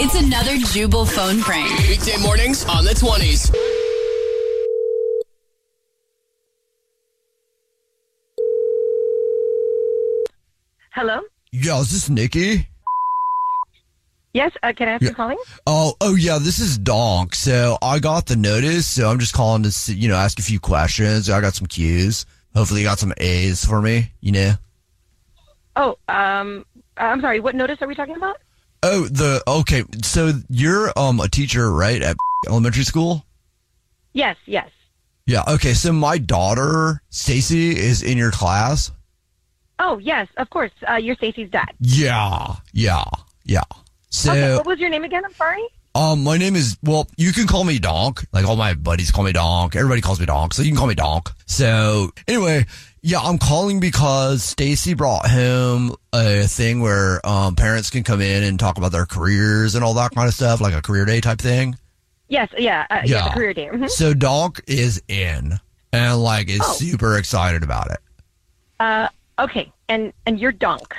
It's another Jubal phone prank. Weekday mornings on the 20s. Hello? Yeah, is this Nikki? Yes, uh, can I ask Yeah. who's calling? Oh, oh yeah, this is Donk. So I got the notice, so I'm just calling to see, you know ask a few questions. I got some cues. Hopefully, you got some A's for me. You know. Oh, um, I'm sorry, what notice are we talking about? Oh, the okay. So you're um a teacher, right, at elementary school? Yes, yes. Yeah. Okay. So my daughter Stacy is in your class. Oh, yes, of course. Uh, you're Stacy's dad. Yeah. Yeah. Yeah. So okay, what was your name again? I'm sorry. Um, my name is well. You can call me Donk. Like all my buddies call me Donk. Everybody calls me Donk, so you can call me Donk. So anyway, yeah, I'm calling because Stacy brought him a thing where um parents can come in and talk about their careers and all that kind of stuff, like a career day type thing. Yes, yeah, uh, yeah. Yeah. career day. Mhm. So Donk is in and like is Oh. super excited about it. Uh, okay, and and you're Dunk.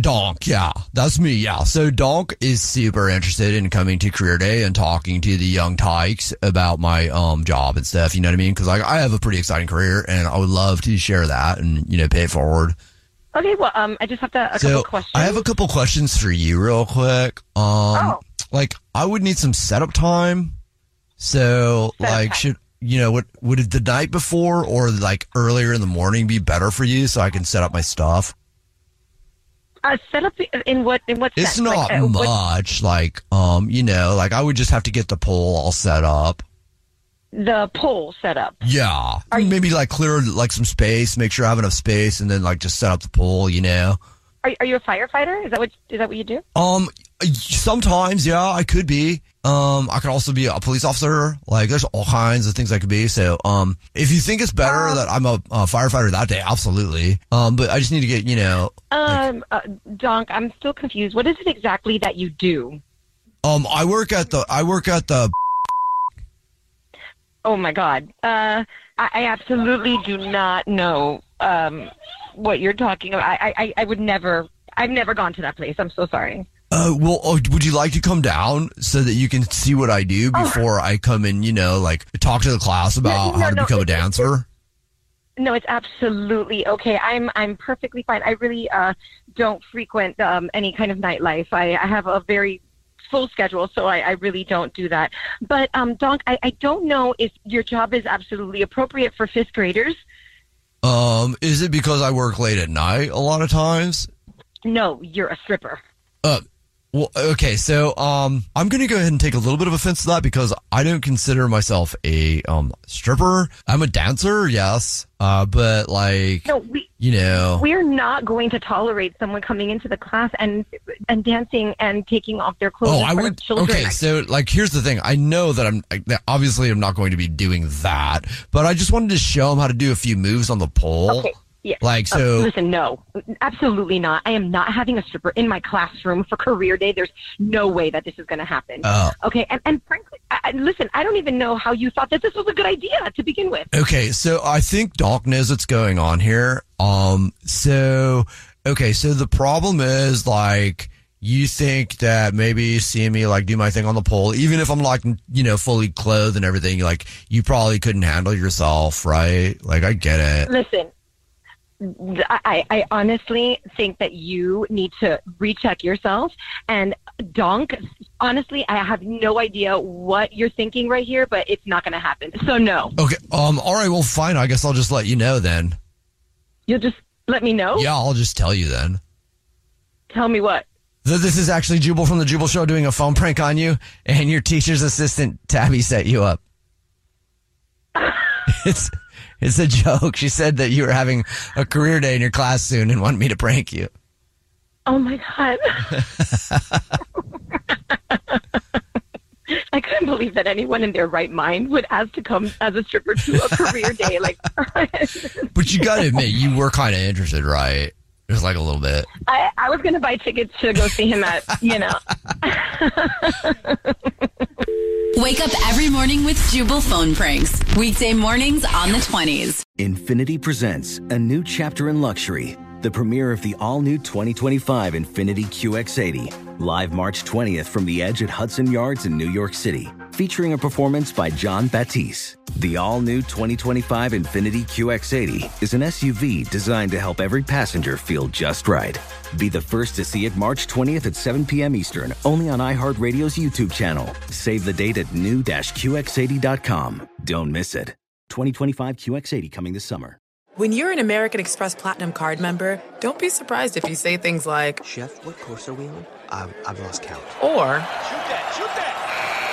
Donk, yeah, that's me, yeah. So Donk is super interested in coming to Career Day and talking to the young tykes about my um job and stuff. You know what I mean? Because like I have a pretty exciting career, and I would love to share that and you know pay it forward. Okay, well, um, I just have to a so couple questions. I have a couple questions for you, real quick. Um, Oh. like I would need some setup time. So Setup like time. should you know what would the night before or like earlier in the morning be better for you so I can set up my stuff? Uh, set up in what in what It's sense? not Like, uh, what- much. Like, um, you know, like I would just have to get the pole all set up. the pole set up. Yeah, Are you- maybe like clear like some space, make sure I have enough space, and then like just set up the pole. You know, Are, are you a firefighter? Is that what is that what you do? um, sometimes yeah, I could be. Um, I could also be a police officer. Like, there's all kinds of things I could be. So, um, if you think it's better Um, that I'm a, a firefighter that day, absolutely. Um, but I just need to get you know, Um, uh, Donk, I'm still confused. What is it exactly that you do? um, I work at the I work at the Oh my God. Uh, I, I absolutely do not know um, what you're talking about. I, I, I would never. I've never gone to that place. I'm so sorry. Uh, well, oh, would you like to come down so that you can see what I do before I come and, you know, like talk to the class about no, how to no, become a dancer? No, it's absolutely okay. I'm I'm perfectly fine. I really uh, don't frequent um, any kind of nightlife. I, I have a very full schedule, so I, I really don't do that. But um, Donk, I, I don't know if your job is absolutely appropriate for fifth graders. Um, is it because I work late at night a lot of times? No, you're a stripper. Uh, well, okay, so um, I'm gonna go ahead and take a little bit of offense to that because I don't consider myself a um stripper. I'm a dancer, yes, uh, but like, No, we you know, we're not going to tolerate someone coming into the class and and dancing and taking off their clothes. Oh, I would. Okay, so like, here's the thing. I know that I'm that obviously I'm not going to be doing that, but I just wanted to show them how to do a few moves on the pole. Okay. Yeah. Like Uh, so. listen, no, absolutely not. I am not having a stripper in my classroom for career day. There's no way that this is going to happen. Oh. Okay, and, and frankly, I- listen, I don't even know how you thought that this was a good idea to begin with. Okay, so I think Doc knows what's going on here. Um, so okay, so the problem is like you think that maybe seeing me like do my thing on the pole, even if I'm like you know fully clothed and everything, like you probably couldn't handle yourself, right? Like I get it. Listen, I, I honestly think that you need to recheck yourself. And Donk, honestly, I have no idea what you're thinking right here, but it's not going to happen. So no, Okay, um, all right, well, fine. I guess I'll just let you know then. you'll just let me know. Yeah, I'll just tell you then. Tell me what. Th- This is actually Jubal from the Jubal Show doing a phone prank on you, and your teacher's assistant Tabby set you up. It's it's a joke. She said that you were having a career day in your class soon and wanted me to prank you. Oh my god. I couldn't believe that anyone in their right mind would ask to come as a stripper to a career day. Like, But you got to admit, you were kind of interested, right? Just like a little bit. I, I was going to buy tickets to go see him at, you know. Wake up every morning with Jubal phone pranks. Weekday mornings on the 20s. Infiniti presents a new chapter in luxury, the premiere of the all new 2025 Infiniti QX80, live March 20th from the edge at Hudson Yards in New York City, featuring a performance by Jon Batiste. The all new 2025 Infiniti QX80 is an SUV designed to help every passenger feel just right. Be the first to see it March 20th at 7 p.m. Eastern, only on iHeartRadio's YouTube channel. Save the date at new-QX80.com. Don't miss it. 2025 QX80 coming this summer. When you're an American Express Platinum card member, don't be surprised if you say things like, Chef, what course are we on? I've, I've lost count. or, Shoot that, shoot that!